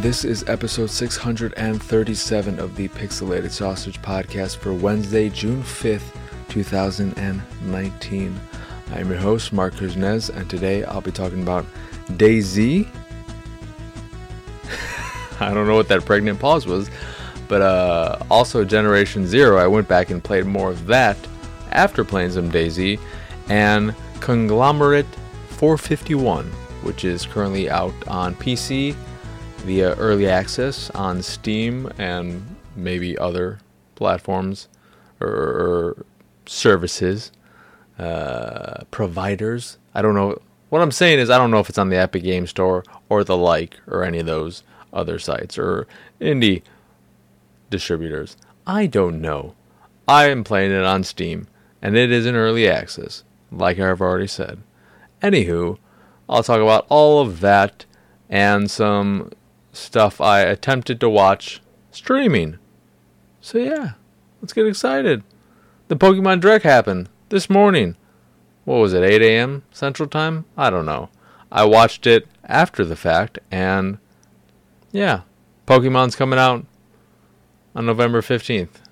This is episode 637 of the Pixelated Sausage Podcast for Wednesday, June 5th, 2019. I am your host, Marc Kuznez, and today I'll be talking about DayZ. I don't know what that pregnant pause was, but uh, also Generation Zero. I went back and played more of that after playing some DayZ, and Conglomerate 451, which is currently out on PC via early access on Steam and maybe other platforms or, services, uh, providers. I don't know. What I'm saying is, I don't know if it's on the Epic Game Store or the like or any of those other sites or indie distributors. I don't know. I am playing it on Steam and it is in early access, like I've already said. Anywho, I'll talk about all of that and some stuff I attempted to watch streaming. So yeah, let's get excited. The Pokemon Direct happened this morning. What was it, 8 a.m. Central Time? I don't know. I watched it after the fact, and yeah, Pokemon's coming out on November 15th,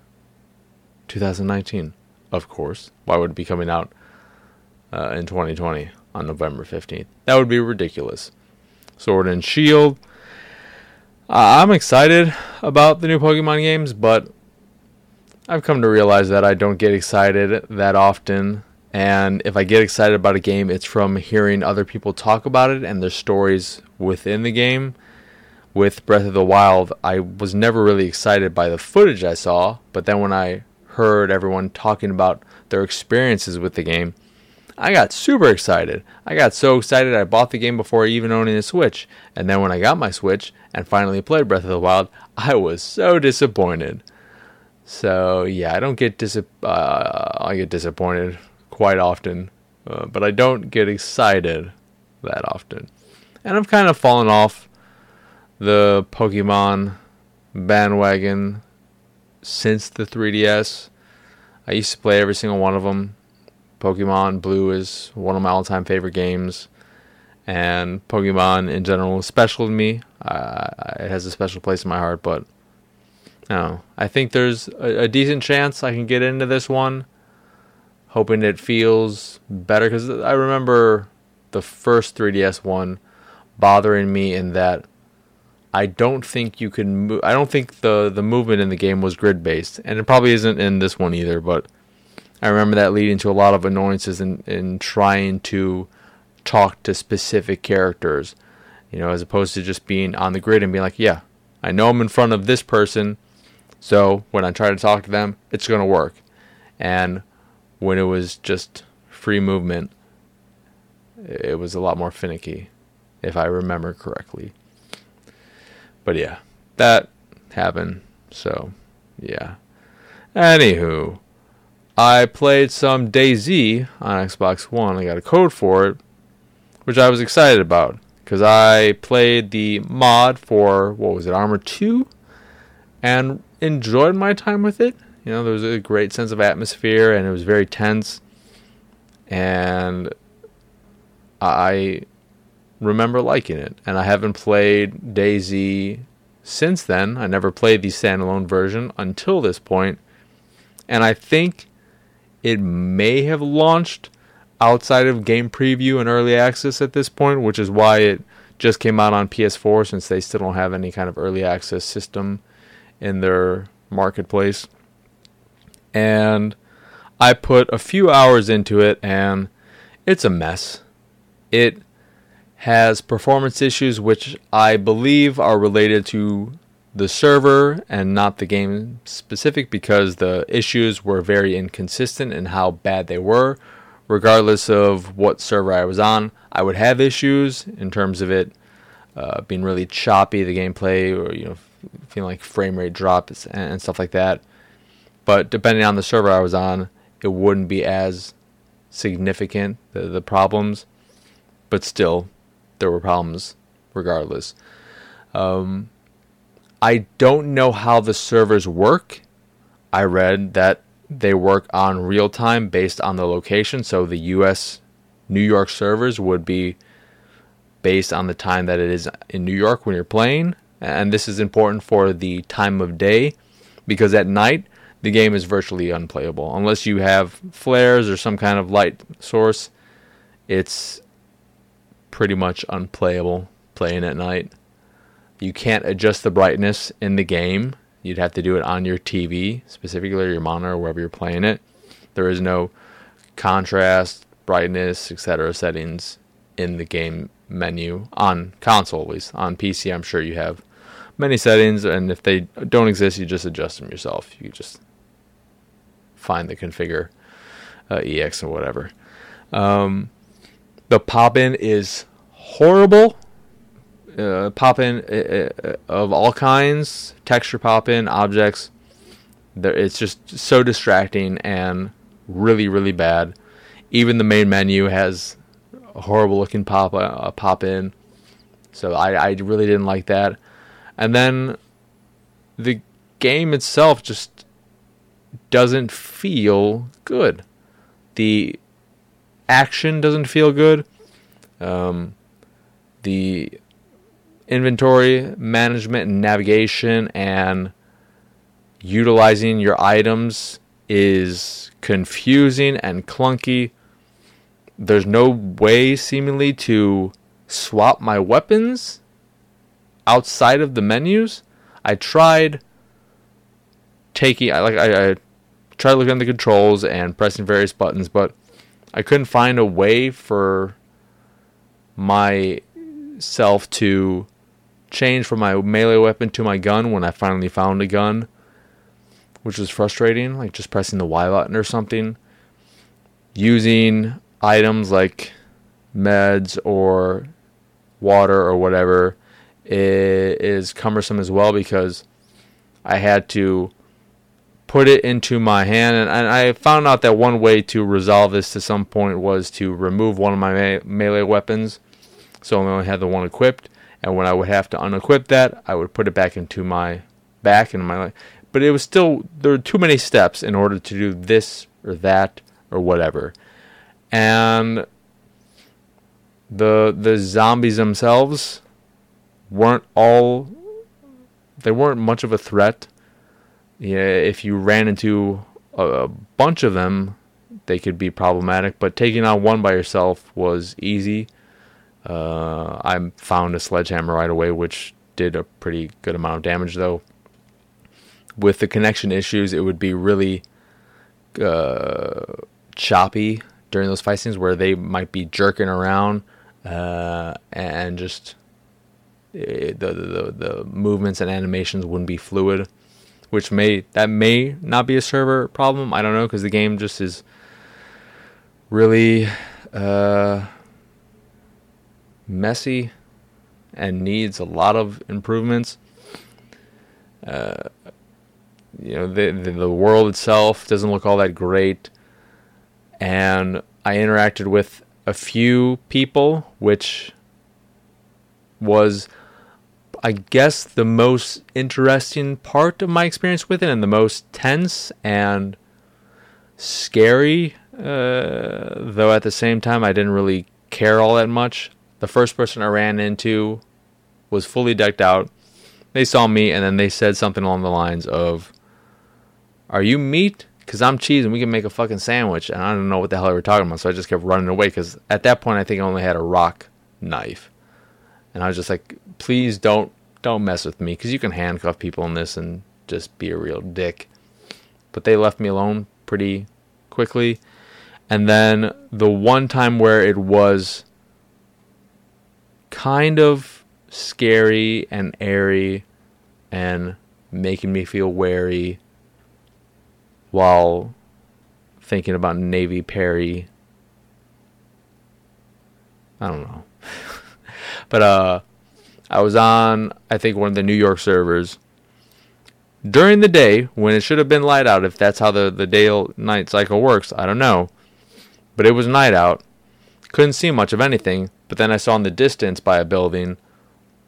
2019. Of course. Why would it be coming out uh, in 2020 on November 15th? That would be ridiculous. Sword and Shield I'm excited about the new Pokemon games, but I've come to realize that I don't get excited that often. And if I get excited about a game, it's from hearing other people talk about it and their stories within the game. With Breath of the Wild, I was never really excited by the footage I saw, but then when I heard everyone talking about their experiences with the game, I got super excited. I got so excited I bought the game before even owning a Switch. And then when I got my Switch and finally played Breath of the Wild, I was so disappointed. So yeah, I don't get dis- uh, I get disappointed quite often, uh, but I don't get excited that often. And I've kind of fallen off the Pokemon bandwagon since the 3DS. I used to play every single one of them Pokemon Blue is one of my all time favorite games. And Pokemon in general is special to me. Uh, it has a special place in my heart, but no, I think there's a, a decent chance I can get into this one. Hoping it feels better because I remember the first 3DS one bothering me in that I don't think you can move. I don't think the the movement in the game was grid based, and it probably isn't in this one either. But I remember that leading to a lot of annoyances in, in trying to talk to specific characters, you know, as opposed to just being on the grid and being like, yeah, I know I'm in front of this person, so when I try to talk to them, it's going to work. And when it was just free movement, it was a lot more finicky, if I remember correctly. But yeah, that happened. So, yeah. Anywho, I played some DayZ on Xbox One. I got a code for it, which I was excited about because I played the mod for what was it, Arma 2, and enjoyed my time with it. You know, there was a great sense of atmosphere, and it was very tense. And I remember liking it, and I haven't played DayZ since then. I never played the standalone version until this point, and I think it may have launched outside of game preview and early access at this point, which is why it just came out on PS4 since they still don't have any kind of early access system in their marketplace. And I put a few hours into it and it's a mess. It has performance issues which I believe are related to the server and not the game specific because the issues were very inconsistent in how bad they were. Regardless of what server I was on, I would have issues in terms of it uh, being really choppy, the gameplay, or you know, feeling like frame rate drops and stuff like that. But depending on the server I was on, it wouldn't be as significant the, the problems, but still, there were problems regardless. Um, I don't know how the servers work. I read that they work on real time based on the location. So the US New York servers would be based on the time that it is in New York when you're playing. and this is important for the time of day because at night the game is virtually unplayable unless you have flares or some kind of light source. It's pretty much unplayable playing at night. You can't adjust the brightness in the game. You'd have to do it on your TV, specifically your monitor, wherever you're playing it. There is no contrast, brightness, etc. settings in the game menu on console, at least. On PC, I'm sure you have many settings, and if they don't exist, you just adjust them yourself. You just find the configure uh, EX or whatever. Um, the pop in is horrible. Uh, pop in uh, uh, of all kinds, texture pop in, objects. There, it's just so distracting and really, really bad. Even the main menu has a horrible looking pop uh, pop in. So I, I really didn't like that. And then the game itself just doesn't feel good. The action doesn't feel good. Um, the inventory management and navigation and utilizing your items is confusing and clunky. There's no way, seemingly, to swap my weapons outside of the menus. I tried taking, I like, I, I tried looking at the controls and pressing various buttons, but I couldn't find a way for myself to change from my melee weapon to my gun when I finally found a gun, which was frustrating. Like just pressing the Y button or something. Using items like meds or water or whatever is cumbersome as well because I had to put it into my hand and, I found out that one way to resolve this to some point was to remove one of my me- melee weapons so I only had the one equipped and when I would have to unequip that I would put it back into my back and my but it was still there were too many steps in order to do this or that or whatever and the the zombies themselves weren't all they weren't much of a threat. Yeah, if you ran into a, a bunch of them, they could be problematic. But taking on one by yourself was easy. Uh, I found a sledgehammer right away, which did a pretty good amount of damage, though. With the connection issues, it would be really uh, choppy during those fight scenes where they might be jerking around uh, and just Eh, the, the the movements and animations wouldn't be fluid, which may that may not be a server problem. I don't know because the game just is really uh, messy and needs a lot of improvements. Uh, you know the, the the world itself doesn't look all that great, and I interacted with a few people, which was I guess the most interesting part of my experience with it and the most tense and scary, uh, though at the same time I didn't really care all that much. The first person I ran into was fully decked out. They saw me and then they said something along the lines of, Are you meat? Because I'm cheese and we can make a fucking sandwich. And I don't know what the hell they were talking about. So I just kept running away because at that point I think I only had a rock knife. And I was just like, please don't don't mess with me because you can handcuff people in this and just be a real dick. But they left me alone pretty quickly. And then the one time where it was kind of scary and airy and making me feel wary while thinking about Navy Perry. I don't know. but uh I was on, I think, one of the New York servers during the day when it should have been light out. If that's how the the day night cycle works, I don't know. But it was night out. Couldn't see much of anything. But then I saw in the distance by a building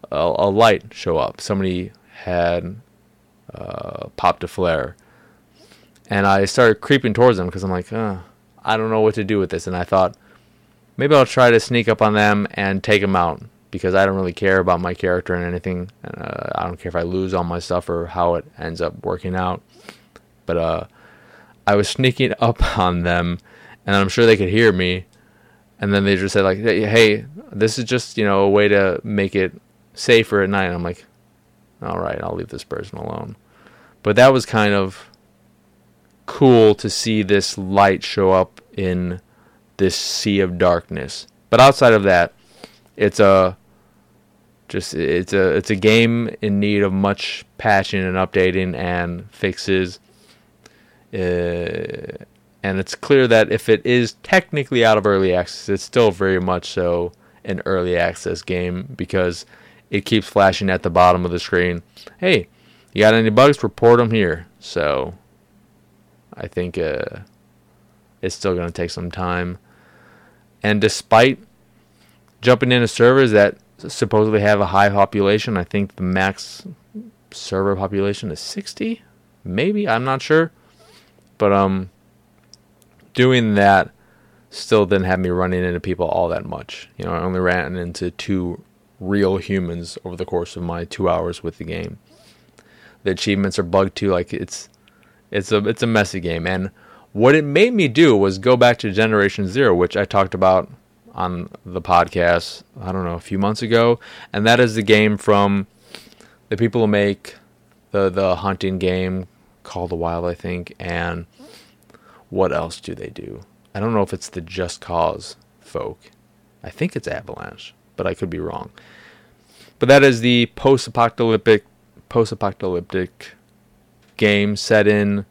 a, a light show up. Somebody had uh, popped a flare, and I started creeping towards them because I'm like, uh, I don't know what to do with this. And I thought maybe I'll try to sneak up on them and take them out because I don't really care about my character and anything. Uh, I don't care if I lose all my stuff or how it ends up working out. But uh, I was sneaking up on them, and I'm sure they could hear me. And then they just said like, "Hey, this is just you know a way to make it safer at night." And I'm like, "All right, I'll leave this person alone." But that was kind of cool to see this light show up in this sea of darkness. But outside of that, it's a just it's a it's a game in need of much patching and updating and fixes. Uh, and it's clear that if it is technically out of early access, it's still very much so an early access game because it keeps flashing at the bottom of the screen. Hey, you got any bugs? Report them here. So I think uh, it's still going to take some time. And despite jumping into servers that supposedly have a high population, I think the max server population is 60, maybe. I'm not sure. But um, doing that still didn't have me running into people all that much. You know, I only ran into two real humans over the course of my two hours with the game. The achievements are bugged too. Like it's it's a it's a messy game. And what it made me do was go back to Generation Zero, which I talked about on the podcast. I don't know a few months ago, and that is the game from the people who make the the hunting game Call the Wild, I think, and what else do they do? I don't know if it's the Just Cause folk. I think it's Avalanche, but I could be wrong. But that is the post-apocalyptic post-apocalyptic game set in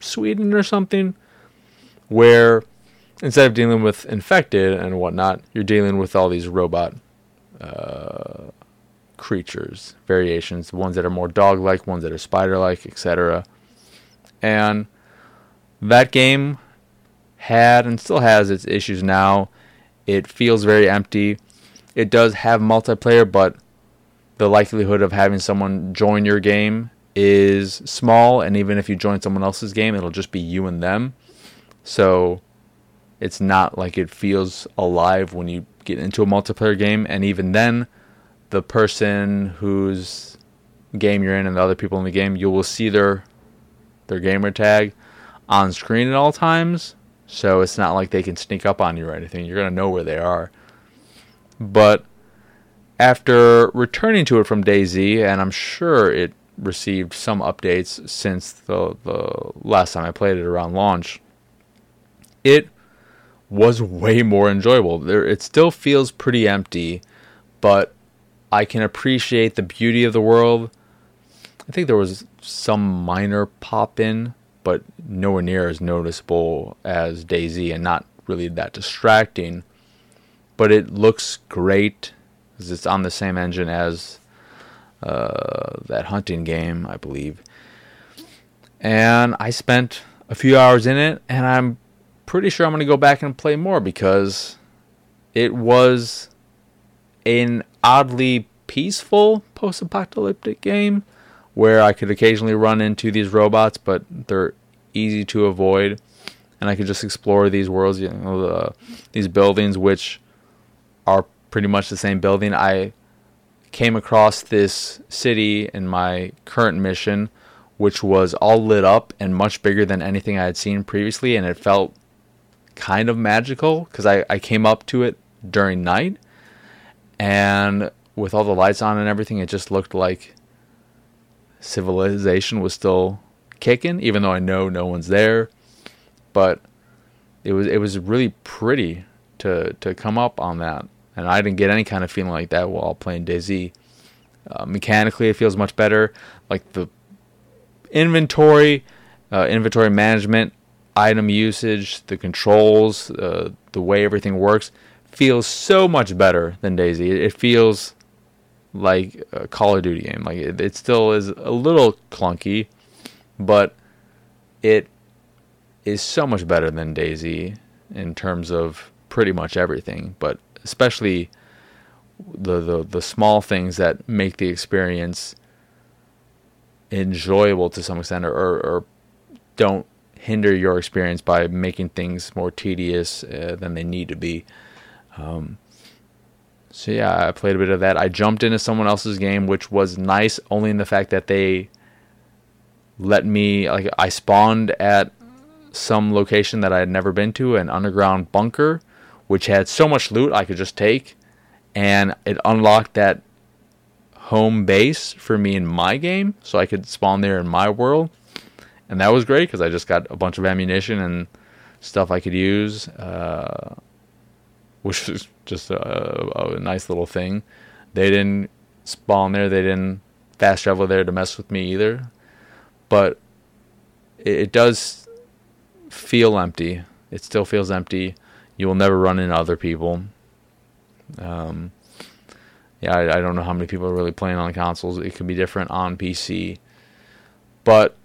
Sweden or something, where instead of dealing with infected and whatnot, you're dealing with all these robot uh, creatures, variations, ones that are more dog-like, ones that are spider-like, etc. And that game had and still has its issues now. It feels very empty. It does have multiplayer, but the likelihood of having someone join your game is small, and even if you join someone else's game, it'll just be you and them. So it's not like it feels alive when you get into a multiplayer game, and even then, the person whose game you're in and the other people in the game, you will see their their gamer tag on screen at all times. So it's not like they can sneak up on you or anything. You're gonna know where they are. But after returning to it from DayZ, and I'm sure it received some updates since the the last time I played it around launch. It was way more enjoyable. There, it still feels pretty empty, but I can appreciate the beauty of the world. I think there was some minor pop in, but nowhere near as noticeable as DayZ and not really that distracting. But it looks great because it's on the same engine as uh, that hunting game, I believe. And I spent a few hours in it, and I'm pretty sure I'm going to go back and play more because it was an oddly peaceful post apocalyptic game where I could occasionally run into these robots, but they're easy to avoid. And I could just explore these worlds, you know, the, these buildings, which are pretty much the same building. I came across this city in my current mission, which was all lit up and much bigger than anything I had seen previously, and it felt kind of magical because I, I came up to it during night, and with all the lights on and everything, it just looked like civilization was still kicking, even though I know no one's there. But it was it was really pretty to to come up on that and I didn't get any kind of feeling like that while playing DayZ. Uh, mechanically, it feels much better. Like the inventory, uh, inventory management, item usage, the controls, uh, the way everything works feels so much better than DayZ. It feels like a Call of Duty game. Like it, it still is a little clunky, but it is so much better than DayZ in terms of pretty much everything. But especially the, the the small things that make the experience enjoyable to some extent or, or, or don't hinder your experience by making things more tedious uh, than they need to be. Um, so yeah, I played a bit of that. I jumped into someone else's game, which was nice, only in the fact that they let me like I spawned at some location that I had never been to, an underground bunker, which had so much loot I could just take, and it unlocked that home base for me in my game, so I could spawn there in my world, and that was great because I just got a bunch of ammunition and stuff I could use. Uh, which was just a, a nice little thing. They didn't spawn there. They didn't fast travel there to mess with me either. But it, it does feel empty. It still feels empty. You will never run into other people. Um, yeah, I, I, don't know how many people are really playing on consoles. It could be different on PC. But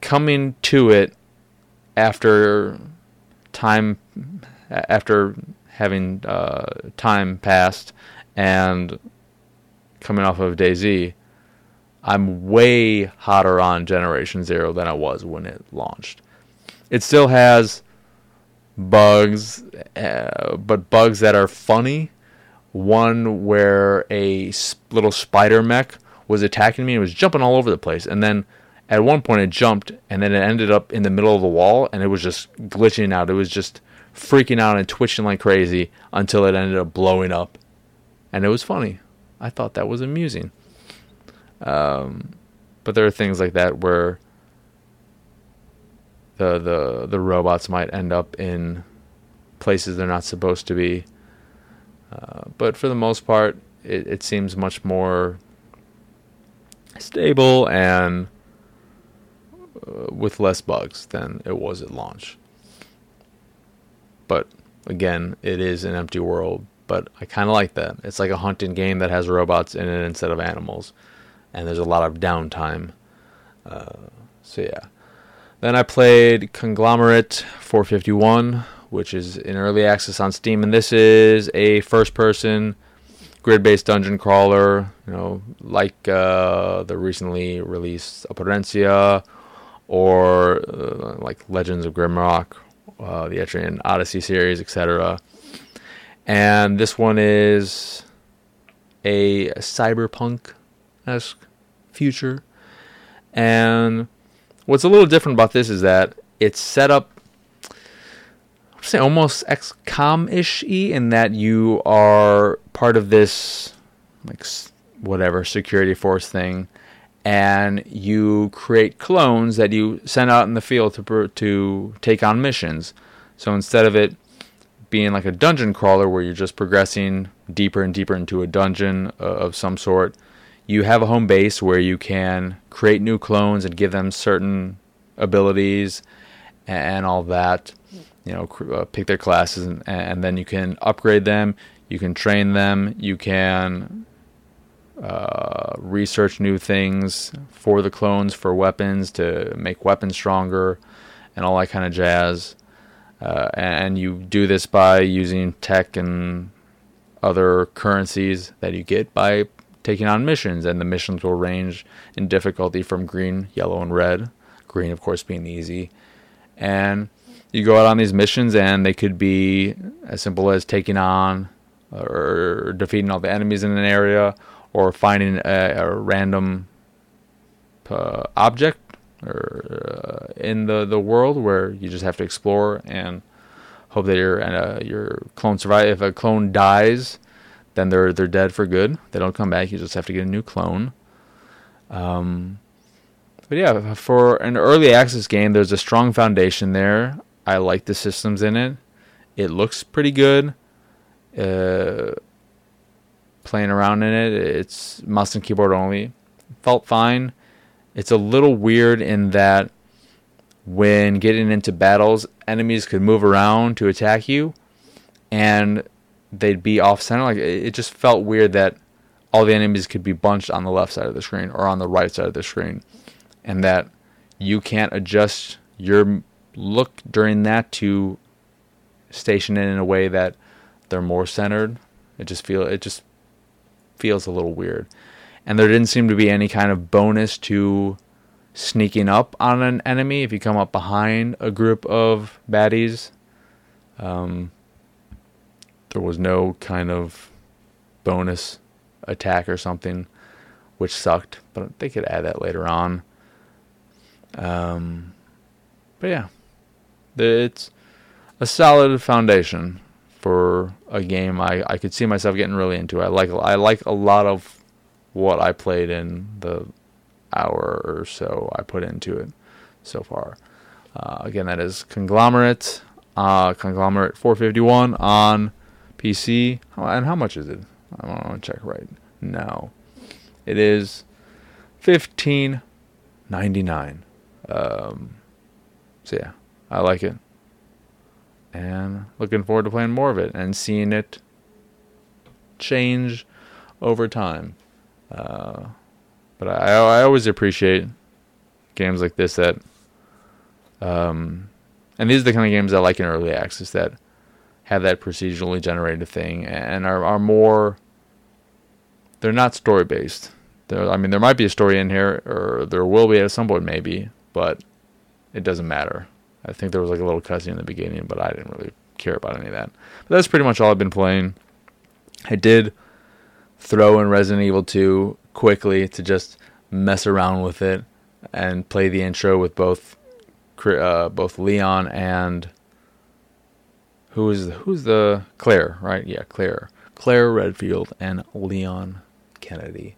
coming to it after time, after having uh, time passed and coming off of DayZ, I'm way hotter on Generation Zero than I was when it launched. It still has bugs, uh, but bugs that are funny. One where a little spider mech was attacking me and was jumping all over the place, and then at one point it jumped and then it ended up in the middle of the wall and it was just glitching out. It was just freaking out and twitching like crazy until it ended up blowing up. And it was funny. I thought that was amusing. Um, but there are things like that where the the the robots might end up in places they're not supposed to be. Uh, but for the most part, it, it seems much more stable and uh, with less bugs than it was at launch. But again, it is an empty world. But I kind of like that. It's like a hunting game that has robots in it instead of animals, and there's a lot of downtime. Uh, so yeah. Then I played Conglomerate 451, which is in early access on Steam, and this is a first-person grid-based dungeon crawler. You know, like uh, the recently released Operencia or uh, like Legends of Grimrock uh, the Etrian Odyssey series, etc. And this one is a cyberpunk esque future. And what's a little different about this is that it's set up I'd say almost XCOM ish in that you are part of this like whatever security force thing and you create clones that you send out in the field to to take on missions. So instead of it being like a dungeon crawler where you're just progressing deeper and deeper into a dungeon uh, of some sort, you have a home base where you can create new clones and give them certain abilities and all that. You know, uh, pick their classes and, and then you can upgrade them. You can train them. You can uh, research new things for the clones for weapons to make weapons stronger and all that kind of jazz. Uh, and you do this by using tech and other currencies that you get by taking on missions. And the missions will range in difficulty from green, yellow, and red. Green, of course, being easy. And you go out on these missions, and they could be as simple as taking on or defeating all the enemies in an area or finding a, a random uh, object or uh, in the, the world where you just have to explore and hope that your uh, your clone survive. If a clone dies, then they're they're dead for good. They don't come back. You just have to get a new clone. Um, but yeah, for an early access game, there's a strong foundation there. I like the systems in it. It looks pretty good. Uh, playing around in it. It's mouse and keyboard only. Felt fine. It's a little weird in that when getting into battles, enemies could move around to attack you, and they'd be off center. Like it just felt weird that all the enemies could be bunched on the left side of the screen or on the right side of the screen, and that you can't adjust your look during that to station it in a way that they're more centered. It just feel it just feels a little weird. And there didn't seem to be any kind of bonus to sneaking up on an enemy if you come up behind a group of baddies. Um, there was no kind of bonus attack or something, which sucked. But they could add that later on. Um, but yeah, it's a solid foundation for a game I, I could see myself getting really into. I like I like a lot of what I played in the hour or so I put into it so far. Uh, again, that is Conglomerate, uh, Conglomerate 451 on PC. And how much is it? I want to check right now. It is 15.99. Um, so yeah, I like it, and looking forward to playing more of it and seeing it change over time. Uh, but I, I always appreciate games like this that, um, and these are the kind of games I like in early access that have that procedurally generated thing and are, are more. They're not story based. I mean, there might be a story in here, or there will be at some point, maybe, but it doesn't matter. I think there was like a little cutscene in the beginning, but I didn't really care about any of that. But that's pretty much all I've been playing. I did throw in Resident Evil 2 quickly to just mess around with it and play the intro with both uh, both Leon and who is who's the Claire, right? Yeah, Claire. Claire Redfield and Leon Kennedy.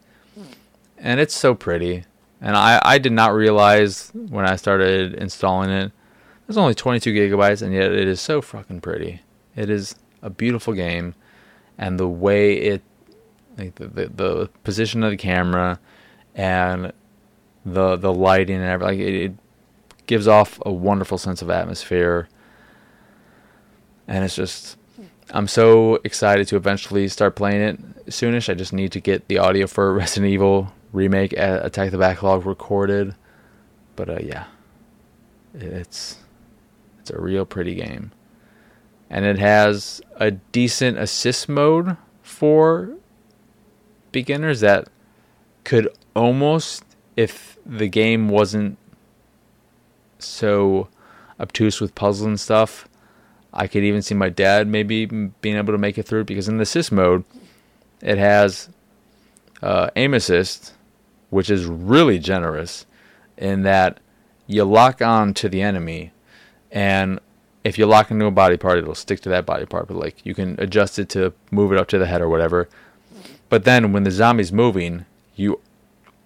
And it's so pretty. And I, I did not realize when I started installing it, it's only 22 gigabytes, and yet it is so fucking pretty. It is a beautiful game, and the way it, like the, the, the position of the camera, and the the lighting and everything, like it, it gives off a wonderful sense of atmosphere. And it's just, I'm so excited to eventually start playing it soonish. I just need to get the audio for Resident Evil remake Attack the Backlog recorded. But uh, yeah, it's it's a real pretty game, and it has a decent assist mode for beginners that could almost, if the game wasn't so obtuse with puzzles and stuff, I could even see my dad maybe being able to make it through because in the assist mode, it has uh, aim assist, which is really generous in that you lock on to the enemy, and if you lock into a body part, it'll stick to that body part. But like you can adjust it to move it up to the head or whatever. But then when the zombie's moving, you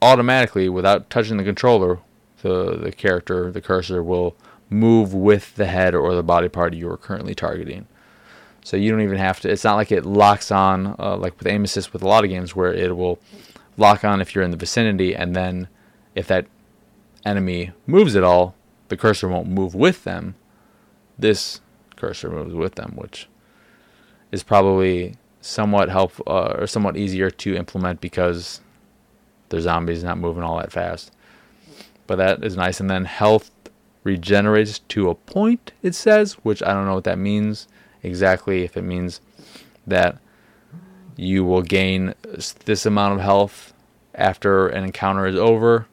automatically, without touching the controller, the the character, the cursor will move with the head or the body part you are currently targeting. So you don't even have to. It's not like it locks on uh, like with aim assist with a lot of games where it will lock on if you're in the vicinity, and then if that enemy moves at all, the cursor won't move with them. This cursor moves with them, which is probably somewhat helpful uh, or somewhat easier to implement because the zombies not moving all that fast. But that is nice. And then health regenerates to a point, it says, which I don't know what that means exactly. If it means that you will gain this amount of health after an encounter is over,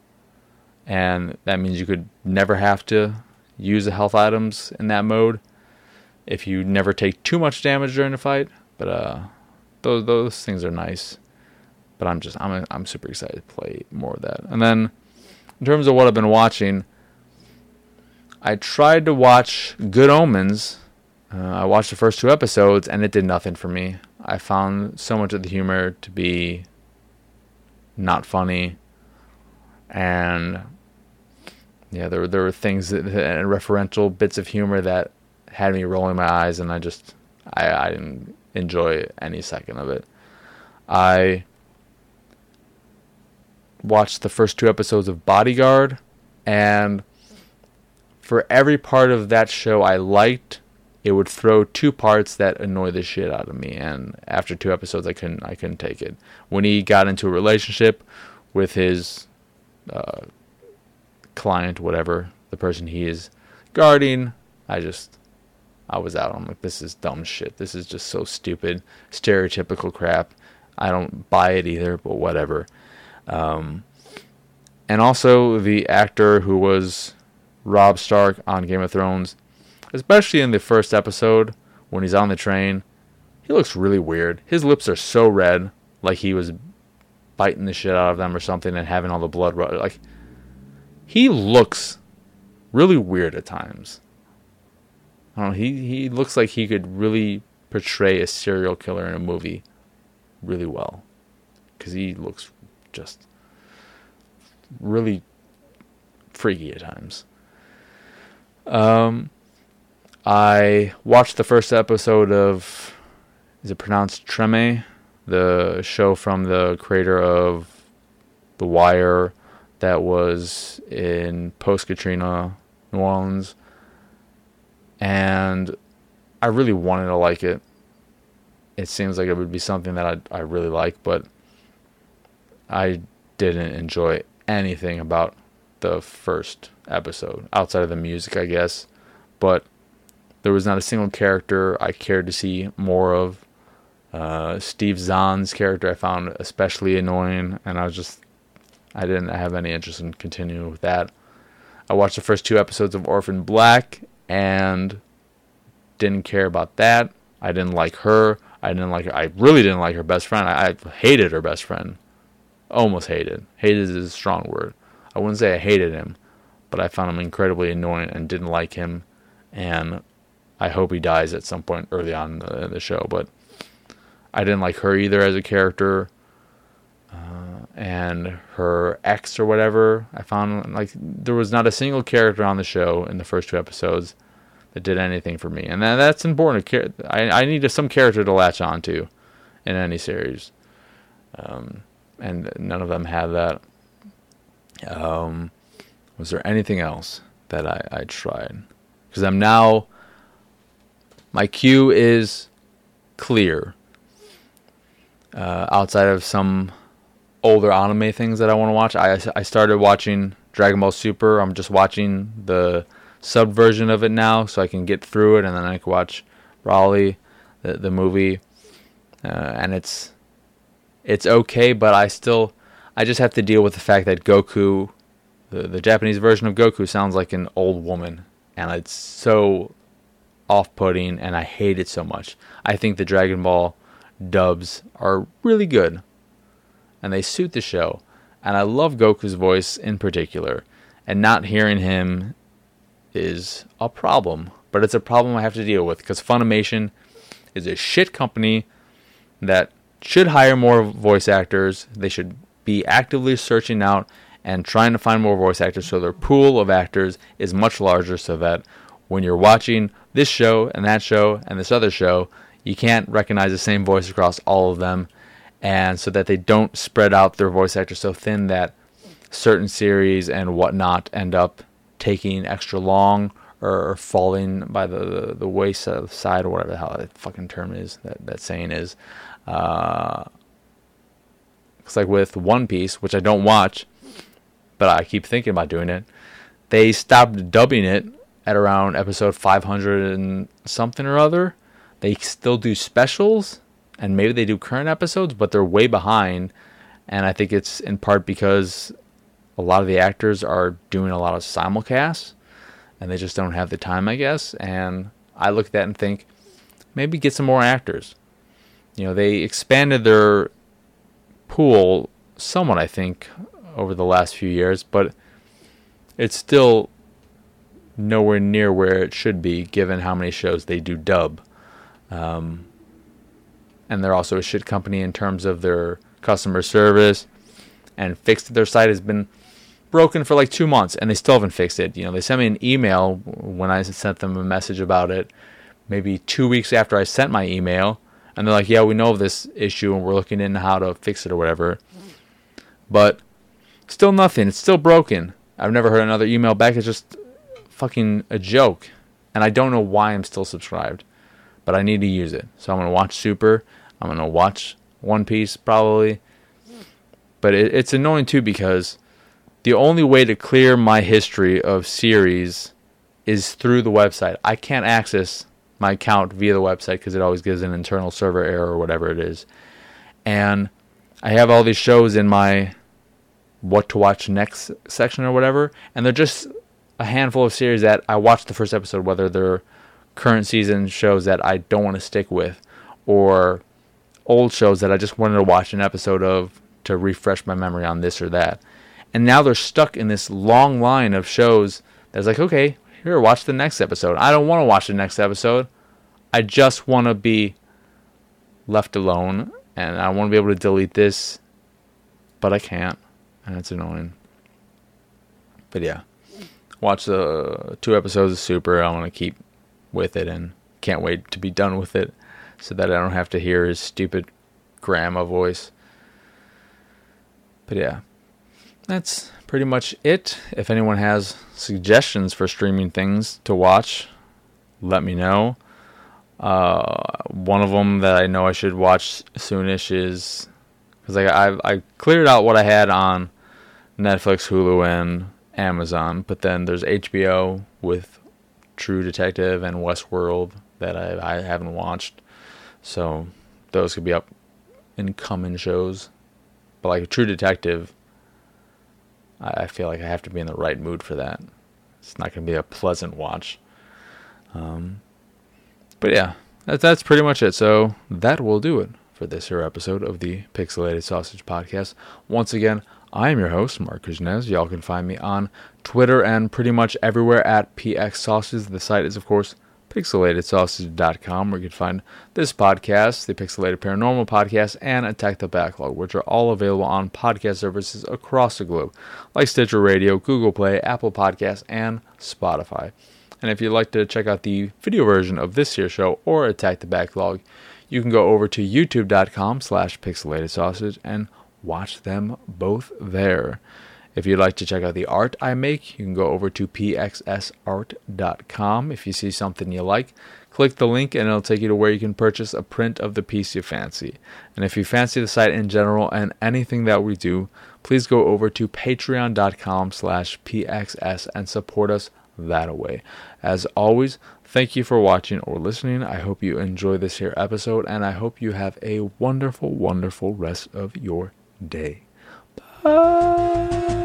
and that means you could never have to use the health items in that mode if you never take too much damage during the fight. But uh, those those things are nice. But I'm just I'm I'm super excited to play more of that. And then in terms of what I've been watching, I tried to watch Good Omens. Uh, I watched the first two episodes and it did nothing for me. I found so much of the humor to be not funny, and yeah, there there were things that, and referential bits of humor that had me rolling my eyes, and I just I, I didn't enjoy any second of it. I watched the first two episodes of Bodyguard, and for every part of that show I liked, it would throw two parts that annoy the shit out of me and after two episodes i couldn't i couldn't take it when he got into a relationship with his uh, client whatever the person he is guarding i just i was out i'm like this is dumb shit this is just so stupid stereotypical crap i don't buy it either but whatever um, and also the actor who was rob stark on game of thrones especially in the first episode when he's on the train. he looks really weird. His lips are so red, like he was biting the shit out of them or something and having all the blood run. Like he looks really weird at times. I don't know. He he looks like he could really portray a serial killer in a movie really well because he looks just really freaky at times. Um, I watched the first episode of is it pronounced Treme, the show from the creator of The Wire that was in post Katrina New Orleans, and I really wanted to like it. It seems like it would be something that I I really like, but I didn't enjoy anything about the first episode outside of the music, I guess. But there was not a single character I cared to see more of. Uh, Steve Zahn's character I found especially annoying, and I was just I didn't have any interest in continuing with that. I watched the first two episodes of Orphan Black and didn't care about that. I didn't like her. I didn't like her. I really didn't like her best friend. I, I hated her best friend. Almost hated. Hated is a strong word. I wouldn't say I hated him, but I found him incredibly annoying and didn't like him. And I hope he dies at some point early on in the, in the show. But I didn't like her either as a character. Uh, and her ex or whatever, I found like there was not a single character on the show in the first two episodes that did anything for me, and that, that's important. I I need some character to latch onto in any series, um, and none of them have that. Um, was there anything else that I, I tried? Because I'm now my queue is clear. Uh, outside of some older anime things that I want to watch, I I started watching Dragon Ball Super. I'm just watching the sub version of it now, so I can get through it, and then I can watch Broly, the the movie, uh, and it's it's okay, but I still I just have to deal with the fact that Goku, the the Japanese version of Goku, sounds like an old woman, and it's so off-putting, and I hate it so much. I think the Dragon Ball dubs are really good, and they suit the show, and I love Goku's voice in particular, and not hearing him is a problem, but it's a problem I have to deal with because Funimation is a shit company that should hire more voice actors. They should be actively searching out and trying to find more voice actors so their pool of actors is much larger so that when you're watching this show and that show and this other show, you can't recognize the same voice across all of them and so that they don't spread out their voice actors so thin that certain series and whatnot end up taking extra long or, falling by the, the, the wayside or whatever the hell that fucking term is, that, that saying is. Uh, it's like with One Piece, which I don't watch, but I keep thinking about doing it. They stopped dubbing it at around episode 500 and something or other. They still do specials and maybe they do current episodes, but they're way behind. And I think it's in part because a lot of the actors are doing a lot of simulcasts and they just don't have the time, I guess. And I look at that and think maybe get some more actors. You know, they expanded their pool somewhat, I think, over the last few years, but it's still nowhere near where it should be given how many shows they do dub. Um, and they're also a shit company in terms of their customer service and fixed their site has been broken for like two months and they still haven't fixed it. You know, they sent me an email when I sent them a message about it, maybe two weeks after I sent my email, and they're like, "Yeah, we know of this issue and we're looking into how to fix it or whatever." But still nothing. It's still broken. I've never heard another email back. It's just fucking a joke, and I don't know why I'm still subscribed, but I need to use it. So I'm gonna watch Super. I'm gonna watch One Piece probably. But it, it's annoying too because the only way to clear my history of series is through the website. I can't access my account via the website because it always gives an internal server error or whatever it is. And I have all these shows in my what to watch next section or whatever, and they're just a handful of series that I watched the first episode, whether they're current season shows that I don't want to stick with, or old shows that I just wanted to watch an episode of to refresh my memory on this or that. And now they're stuck in this long line of shows that's like, okay, here, watch the next episode. I don't want to watch the next episode. I just want to be left alone and I want to be able to delete this, but I can't, and it's annoying. But yeah, watch the two episodes of Super. I want to keep with it and can't wait to be done with it so that I don't have to hear his stupid grandma voice. But yeah, that's pretty much it. If anyone has suggestions for streaming things to watch, let me know. Uh, one of them that I know I should watch soonish is because I, I I cleared out what I had on Netflix, Hulu, and Amazon, but then there's HBO with True Detective and Westworld that I I haven't watched, so those could be up in coming shows. But like True Detective, I, I feel like I have to be in the right mood for that. It's not going to be a pleasant watch. Um, but yeah, that, that's pretty much it. So that will do it for this here episode of the Pixelated Sausage Podcast. Once again, I am your host, Marc Kuznez. Y'all can find me on Twitter and pretty much everywhere at PX Sausages. The site is, of course, pixelatedsausage.com, where you can find this podcast, the Pixelated Paranormal Podcast, and Attack the Backlog, which are all available on podcast services across the globe, like Stitcher Radio, Google Play, Apple Podcasts, and Spotify. And if you'd like to check out the video version of this here show or Attack the Backlog, you can go over to youtube.com slash pixelated sausage and watch them both there. If you'd like to check out the art I make, you can go over to pxsart.com. If you see something you like, click the link and it'll take you to where you can purchase a print of the piece you fancy. And if you fancy the site in general and anything that we do, please go over to patreon.com slash pxs and support us that way. As always, thank you for watching or listening. I hope you enjoy this here episode, and I hope you have a wonderful, wonderful rest of your day. Bye.